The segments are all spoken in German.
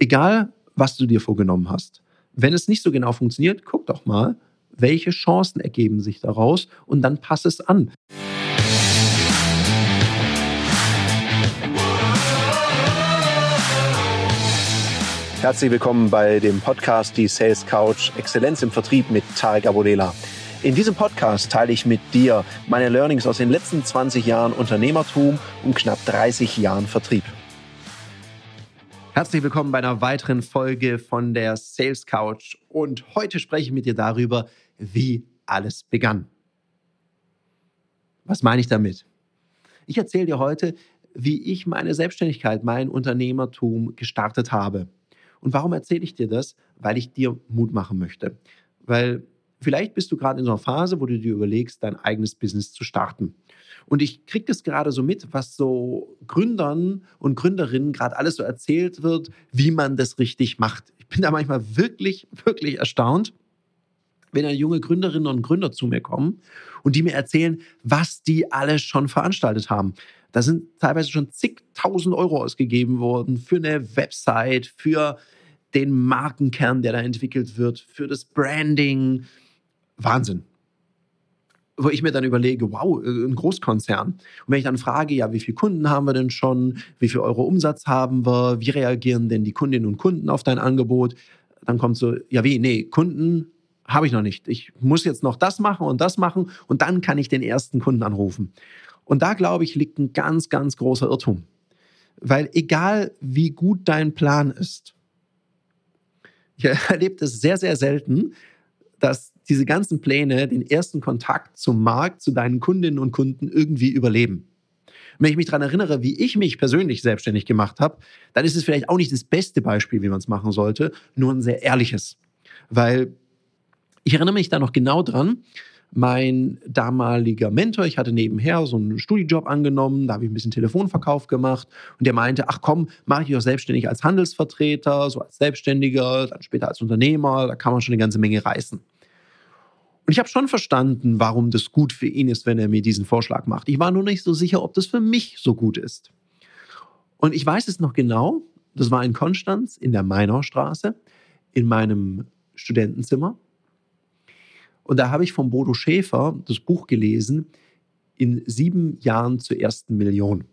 Egal, was du dir vorgenommen hast. Wenn es nicht so genau funktioniert, guck doch mal, welche Chancen ergeben sich daraus und dann pass es an. Herzlich willkommen bei dem Podcast Die Sales Couch Exzellenz im Vertrieb mit Tarek Abodela. In diesem Podcast teile ich mit dir meine Learnings aus den letzten 20 Jahren Unternehmertum und knapp 30 Jahren Vertrieb. Herzlich willkommen bei einer weiteren Folge von der Sales Couch und heute spreche ich mit dir darüber, wie alles begann. Was meine ich damit? Ich erzähle dir heute, wie ich meine Selbstständigkeit, mein Unternehmertum gestartet habe. Und warum erzähle ich dir das? Weil ich dir Mut machen möchte. Weil vielleicht bist du gerade in so einer Phase, wo du dir überlegst, dein eigenes Business zu starten. Und ich kriege das gerade so mit, was so Gründern und Gründerinnen gerade alles so erzählt wird, wie man das richtig macht. Ich bin da manchmal wirklich, wirklich erstaunt, wenn da junge Gründerinnen und Gründer zu mir kommen und die mir erzählen, was die alles schon veranstaltet haben. Da sind teilweise schon zigtausend Euro ausgegeben worden für eine Website, für den Markenkern, der da entwickelt wird, für das Branding. Wahnsinn wo ich mir dann überlege, wow, äh, ein Großkonzern. Und wenn ich dann frage, ja, wie viele Kunden haben wir denn schon? Wie viel Euro Umsatz haben wir? Wie reagieren denn die Kundinnen und Kunden auf dein Angebot? Dann kommt so, ja, wie? Nee, Kunden habe ich noch nicht. Ich muss jetzt noch das machen und das machen und dann kann ich den ersten Kunden anrufen. Und da, glaube ich, liegt ein ganz, ganz großer Irrtum. Weil egal wie gut dein Plan ist, ich erlebe das sehr, sehr selten, dass diese ganzen Pläne den ersten Kontakt zum Markt, zu deinen Kundinnen und Kunden irgendwie überleben. Und wenn ich mich daran erinnere, wie ich mich persönlich selbstständig gemacht habe, dann ist es vielleicht auch nicht das beste Beispiel, wie man es machen sollte, nur ein sehr ehrliches. Weil ich erinnere mich da noch genau dran, mein damaliger Mentor, ich hatte nebenher so einen Studijob angenommen, da habe ich ein bisschen Telefonverkauf gemacht und der meinte, ach komm, mache ich auch selbstständig als Handelsvertreter, so als Selbstständiger, dann später als Unternehmer, da kann man schon eine ganze Menge reißen. Und ich habe schon verstanden, warum das gut für ihn ist, wenn er mir diesen Vorschlag macht. Ich war nur nicht so sicher, ob das für mich so gut ist. Und ich weiß es noch genau, das war in Konstanz in der Mainaustraße in meinem Studentenzimmer. Und da habe ich von Bodo Schäfer das Buch gelesen, in sieben Jahren zur ersten Million.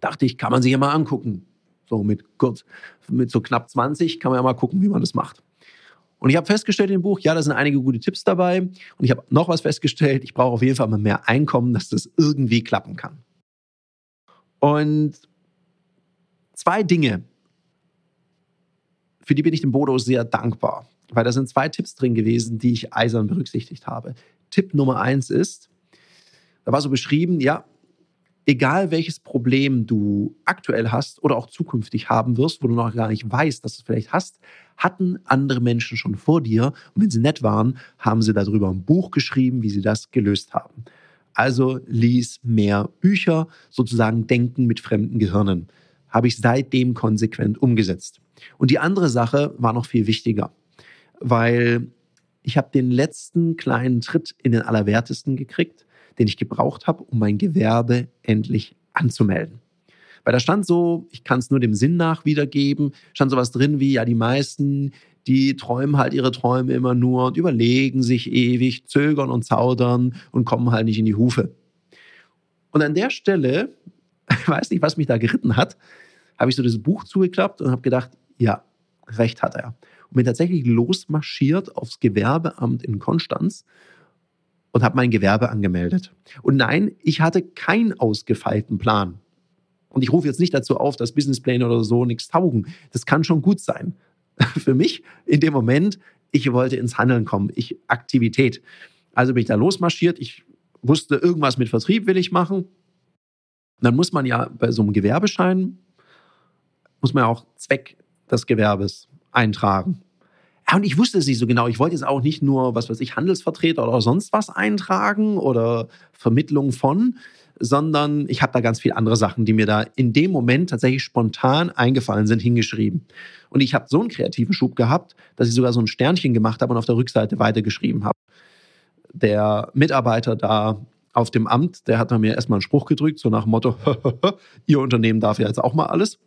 Dachte ich, kann man sich ja mal angucken. So mit, kurz, mit so knapp 20 kann man ja mal gucken, wie man das macht. Und ich habe festgestellt im Buch, ja, da sind einige gute Tipps dabei. Und ich habe noch was festgestellt, ich brauche auf jeden Fall mal mehr Einkommen, dass das irgendwie klappen kann. Und zwei Dinge, für die bin ich dem Bodo sehr dankbar, weil da sind zwei Tipps drin gewesen, die ich eisern berücksichtigt habe. Tipp Nummer eins ist, da war so beschrieben, ja, egal welches Problem du aktuell hast oder auch zukünftig haben wirst, wo du noch gar nicht weißt, dass du es vielleicht hast, hatten andere Menschen schon vor dir. Und wenn sie nett waren, haben sie darüber ein Buch geschrieben, wie sie das gelöst haben. Also lies mehr Bücher, sozusagen Denken mit fremden Gehirnen. Habe ich seitdem konsequent umgesetzt. Und die andere Sache war noch viel wichtiger, weil ich habe den letzten kleinen Tritt in den Allerwertesten gekriegt den ich gebraucht habe, um mein Gewerbe endlich anzumelden. Weil da stand so, ich kann es nur dem Sinn nach wiedergeben, stand sowas drin wie, ja, die meisten, die träumen halt ihre Träume immer nur und überlegen sich ewig, zögern und zaudern und kommen halt nicht in die Hufe. Und an der Stelle, ich weiß nicht, was mich da geritten hat, habe ich so das Buch zugeklappt und habe gedacht, ja, recht hat er. Und bin tatsächlich losmarschiert aufs Gewerbeamt in Konstanz und habe mein Gewerbe angemeldet. Und nein, ich hatte keinen ausgefeilten Plan. Und ich rufe jetzt nicht dazu auf, dass Businesspläne oder so nichts taugen. Das kann schon gut sein. Für mich in dem Moment, ich wollte ins Handeln kommen, ich Aktivität. Also bin ich da losmarschiert. Ich wusste, irgendwas mit Vertrieb will ich machen. dann muss man ja bei so einem Gewerbeschein, muss man ja auch Zweck des Gewerbes eintragen. Ja, und ich wusste es nicht so genau. Ich wollte jetzt auch nicht nur, was weiß ich, Handelsvertreter oder sonst was eintragen oder Vermittlung von, sondern ich habe da ganz viele andere Sachen, die mir da in dem Moment tatsächlich spontan eingefallen sind, hingeschrieben. Und ich habe so einen kreativen Schub gehabt, dass ich sogar so ein Sternchen gemacht habe und auf der Rückseite weitergeschrieben habe. Der Mitarbeiter da auf dem Amt, der hat mir erstmal einen Spruch gedrückt, so nach dem Motto, Ihr Unternehmen darf ja jetzt auch mal alles.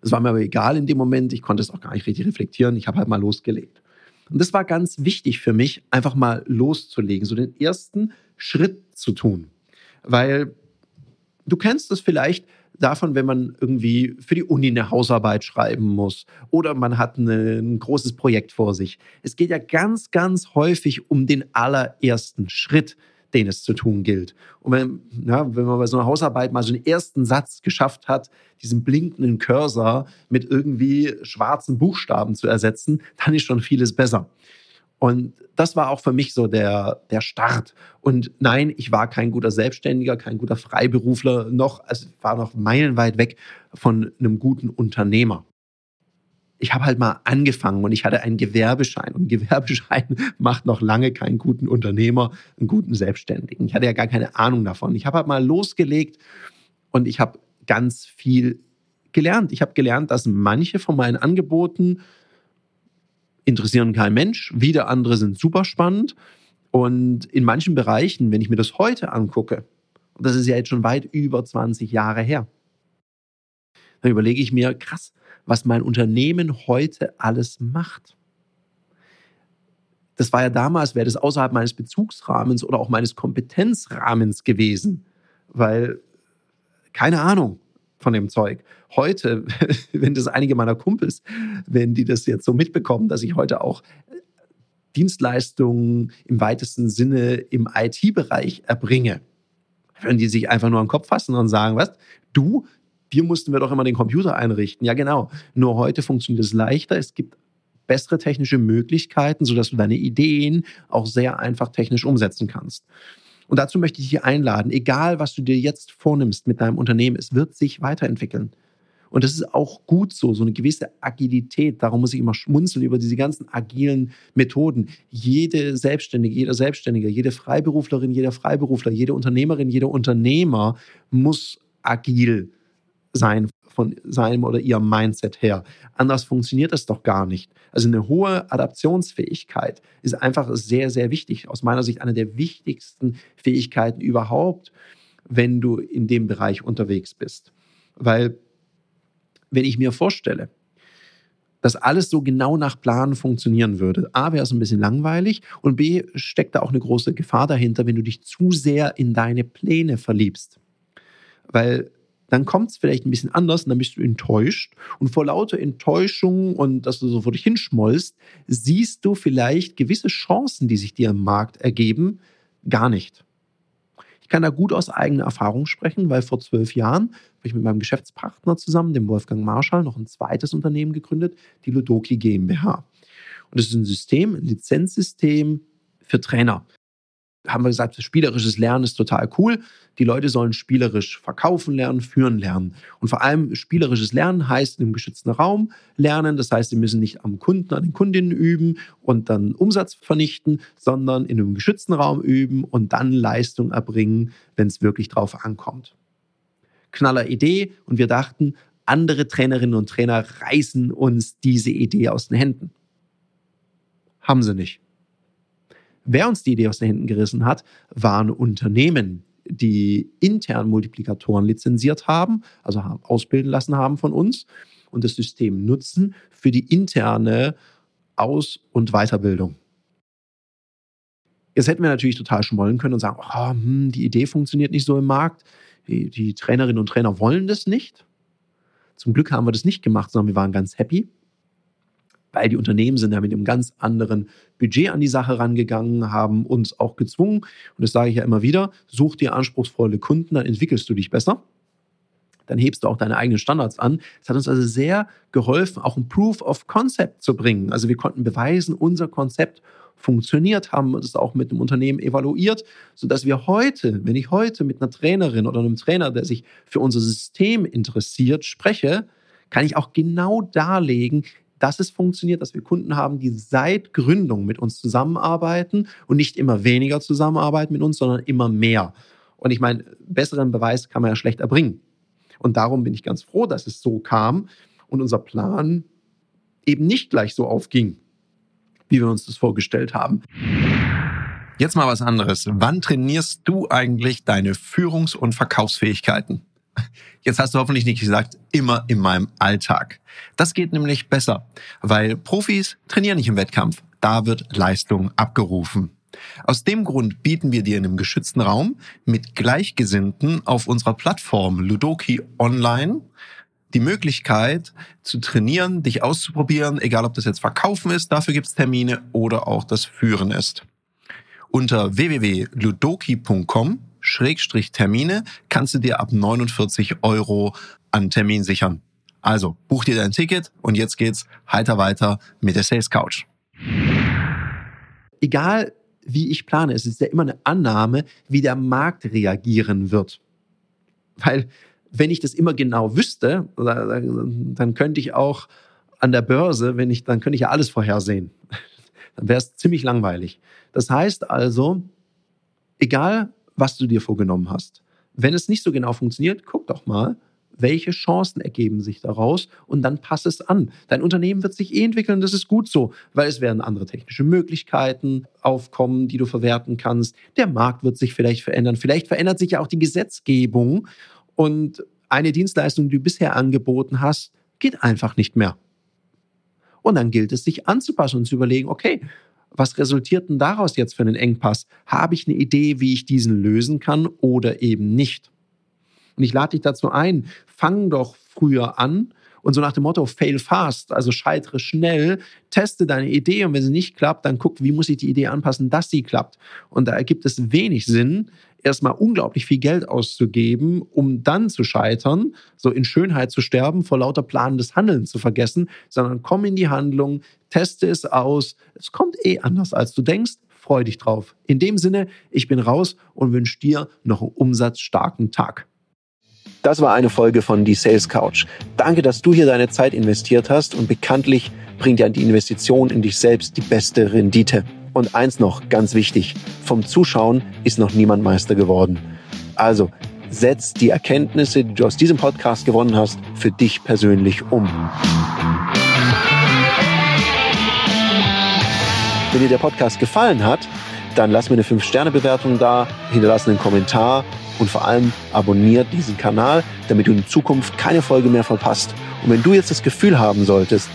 Das war mir aber egal in dem Moment. Ich konnte es auch gar nicht richtig reflektieren. Ich habe halt mal losgelegt. Und das war ganz wichtig für mich, einfach mal loszulegen, so den ersten Schritt zu tun. Weil du kennst es vielleicht davon, wenn man irgendwie für die Uni eine Hausarbeit schreiben muss oder man hat ein großes Projekt vor sich. Es geht ja ganz, ganz häufig um den allerersten Schritt, den es zu tun gilt. Und wenn, ja, wenn man bei so einer Hausarbeit mal so einen ersten Satz geschafft hat, diesen blinkenden Cursor mit irgendwie schwarzen Buchstaben zu ersetzen, dann ist schon vieles besser. Und das war auch für mich so der, der Start. Und nein, ich war kein guter Selbstständiger, kein guter Freiberufler, noch, also war noch meilenweit weg von einem guten Unternehmer. Ich habe halt mal angefangen und ich hatte einen Gewerbeschein. Und ein Gewerbeschein macht noch lange keinen guten Unternehmer, einen guten Selbstständigen. Ich hatte ja gar keine Ahnung davon. Ich habe halt mal losgelegt und ich habe ganz viel gelernt. Ich habe gelernt, dass manche von meinen Angeboten interessieren kein Mensch, wieder andere sind super spannend. Und in manchen Bereichen, wenn ich mir das heute angucke, und das ist ja jetzt schon weit über 20 Jahre her, dann überlege ich mir, krass, was mein Unternehmen heute alles macht. Das war ja damals, wäre das außerhalb meines Bezugsrahmens oder auch meines Kompetenzrahmens gewesen, weil, keine Ahnung, von dem Zeug. Heute, wenn das einige meiner Kumpels, wenn die das jetzt so mitbekommen, dass ich heute auch Dienstleistungen im weitesten Sinne im IT-Bereich erbringe, würden die sich einfach nur am Kopf fassen und sagen, was, du, dir mussten wir doch immer den Computer einrichten. Ja, genau. Nur heute funktioniert es leichter. Es gibt bessere technische Möglichkeiten, sodass du deine Ideen auch sehr einfach technisch umsetzen kannst. Und dazu möchte ich dich einladen, egal was du dir jetzt vornimmst mit deinem Unternehmen, es wird sich weiterentwickeln. Und das ist auch gut so, so eine gewisse Agilität. Darum muss ich immer schmunzeln über diese ganzen agilen Methoden. Jede Selbstständige, jeder Selbstständige, jede Freiberuflerin, jeder Freiberufler, jede Unternehmerin, jeder Unternehmer muss agil sein von seinem oder ihrem Mindset her. Anders funktioniert das doch gar nicht. Also eine hohe Adaptionsfähigkeit ist einfach sehr, sehr wichtig. Aus meiner Sicht eine der wichtigsten Fähigkeiten überhaupt, wenn du in dem Bereich unterwegs bist. Weil wenn ich mir vorstelle, dass alles so genau nach Plan funktionieren würde. A, wäre es ein bisschen langweilig und B, steckt da auch eine große Gefahr dahinter, wenn du dich zu sehr in deine Pläne verliebst. Weil dann kommt es vielleicht ein bisschen anders und dann bist du enttäuscht. Und vor lauter Enttäuschung und dass du so vor dich hinschmollst, siehst du vielleicht gewisse Chancen, die sich dir im Markt ergeben, gar nicht. Ich kann da gut aus eigener Erfahrung sprechen, weil vor zwölf Jahren habe ich mit meinem Geschäftspartner zusammen, dem Wolfgang Marschall, noch ein zweites Unternehmen gegründet, die Ludoki GmbH. Und das ist ein System, ein Lizenzsystem für Trainer haben wir gesagt, spielerisches Lernen ist total cool. Die Leute sollen spielerisch verkaufen lernen, führen lernen. Und vor allem spielerisches Lernen heißt in einem geschützten Raum lernen. Das heißt, sie müssen nicht am Kunden, an den Kundinnen üben und dann Umsatz vernichten, sondern in einem geschützten Raum üben und dann Leistung erbringen, wenn es wirklich drauf ankommt. Knaller Idee und wir dachten, andere Trainerinnen und Trainer reißen uns diese Idee aus den Händen. Haben sie nicht. Wer uns die Idee aus den Händen gerissen hat, waren Unternehmen, die intern Multiplikatoren lizenziert haben, also haben, ausbilden lassen haben von uns und das System nutzen für die interne Aus- und Weiterbildung. Jetzt hätten wir natürlich total schmollen können und sagen, oh, hm, die Idee funktioniert nicht so im Markt, die, die Trainerinnen und Trainer wollen das nicht. Zum Glück haben wir das nicht gemacht, sondern wir waren ganz happy weil die Unternehmen sind ja mit einem ganz anderen Budget an die Sache rangegangen, haben uns auch gezwungen, und das sage ich ja immer wieder, such dir anspruchsvolle Kunden, dann entwickelst du dich besser. Dann hebst du auch deine eigenen Standards an. Es hat uns also sehr geholfen, auch ein Proof of Concept zu bringen. Also wir konnten beweisen, unser Konzept funktioniert, haben das auch mit dem Unternehmen evaluiert, sodass wir heute, wenn ich heute mit einer Trainerin oder einem Trainer, der sich für unser System interessiert, spreche, kann ich auch genau darlegen, dass es funktioniert, dass wir Kunden haben, die seit Gründung mit uns zusammenarbeiten und nicht immer weniger zusammenarbeiten mit uns, sondern immer mehr. Und ich meine, besseren Beweis kann man ja schlecht erbringen. Und darum bin ich ganz froh, dass es so kam und unser Plan eben nicht gleich so aufging, wie wir uns das vorgestellt haben. Jetzt mal was anderes. Wann trainierst du eigentlich deine Führungs- und Verkaufsfähigkeiten? Jetzt hast du hoffentlich nicht gesagt, immer in meinem Alltag. Das geht nämlich besser, weil Profis trainieren nicht im Wettkampf. Da wird Leistung abgerufen. Aus dem Grund bieten wir dir in einem geschützten Raum mit Gleichgesinnten auf unserer Plattform Ludoki Online die Möglichkeit zu trainieren, dich auszuprobieren, egal ob das jetzt Verkaufen ist, dafür gibt es Termine oder auch das Führen ist. Unter www.ludoki.com Termine kannst du dir ab 49 Euro an Termin sichern. Also buch dir dein Ticket und jetzt geht's heiter weiter mit der Sales Couch. Egal wie ich plane, es ist ja immer eine Annahme, wie der Markt reagieren wird. Weil wenn ich das immer genau wüsste, dann könnte ich auch an der Börse, wenn ich, dann könnte ich ja alles vorhersehen. Dann wäre es ziemlich langweilig. Das heißt also, egal was du dir vorgenommen hast, wenn es nicht so genau funktioniert, guck doch mal, welche Chancen ergeben sich daraus und dann pass es an. Dein Unternehmen wird sich eh entwickeln, das ist gut so, weil es werden andere technische Möglichkeiten aufkommen, die du verwerten kannst. Der Markt wird sich vielleicht verändern. Vielleicht verändert sich ja auch die Gesetzgebung und eine Dienstleistung, die du bisher angeboten hast, geht einfach nicht mehr. Und dann gilt es, sich anzupassen und zu überlegen, okay, was resultiert denn daraus jetzt für einen Engpass? Habe ich eine Idee, wie ich diesen lösen kann oder eben nicht? Und ich lade dich dazu ein, fang doch früher an und so nach dem Motto fail fast, also scheitere schnell, teste deine Idee und wenn sie nicht klappt, dann guck, wie muss ich die Idee anpassen, dass sie klappt. Und da ergibt es wenig Sinn, erstmal unglaublich viel Geld auszugeben, um dann zu scheitern, so in Schönheit zu sterben, vor lauter planendes Handeln zu vergessen, sondern komm in die Handlung, teste es aus. Es kommt eh anders, als du denkst. Freu dich drauf. In dem Sinne, ich bin raus und wünsche dir noch einen umsatzstarken Tag. Das war eine Folge von Die Sales Couch. Danke, dass du hier deine Zeit investiert hast und bekanntlich bringt ja die Investition in dich selbst die beste Rendite. Und eins noch, ganz wichtig, vom Zuschauen ist noch niemand Meister geworden. Also, setz die Erkenntnisse, die du aus diesem Podcast gewonnen hast, für dich persönlich um. Wenn dir der Podcast gefallen hat, dann lass mir eine 5-Sterne-Bewertung da, hinterlass einen Kommentar und vor allem abonniert diesen Kanal, damit du in Zukunft keine Folge mehr verpasst. Und wenn du jetzt das Gefühl haben solltest,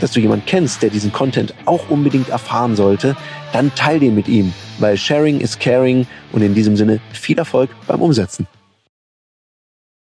dass du jemanden kennst, der diesen Content auch unbedingt erfahren sollte, dann teil den mit ihm, weil Sharing is Caring und in diesem Sinne viel Erfolg beim Umsetzen.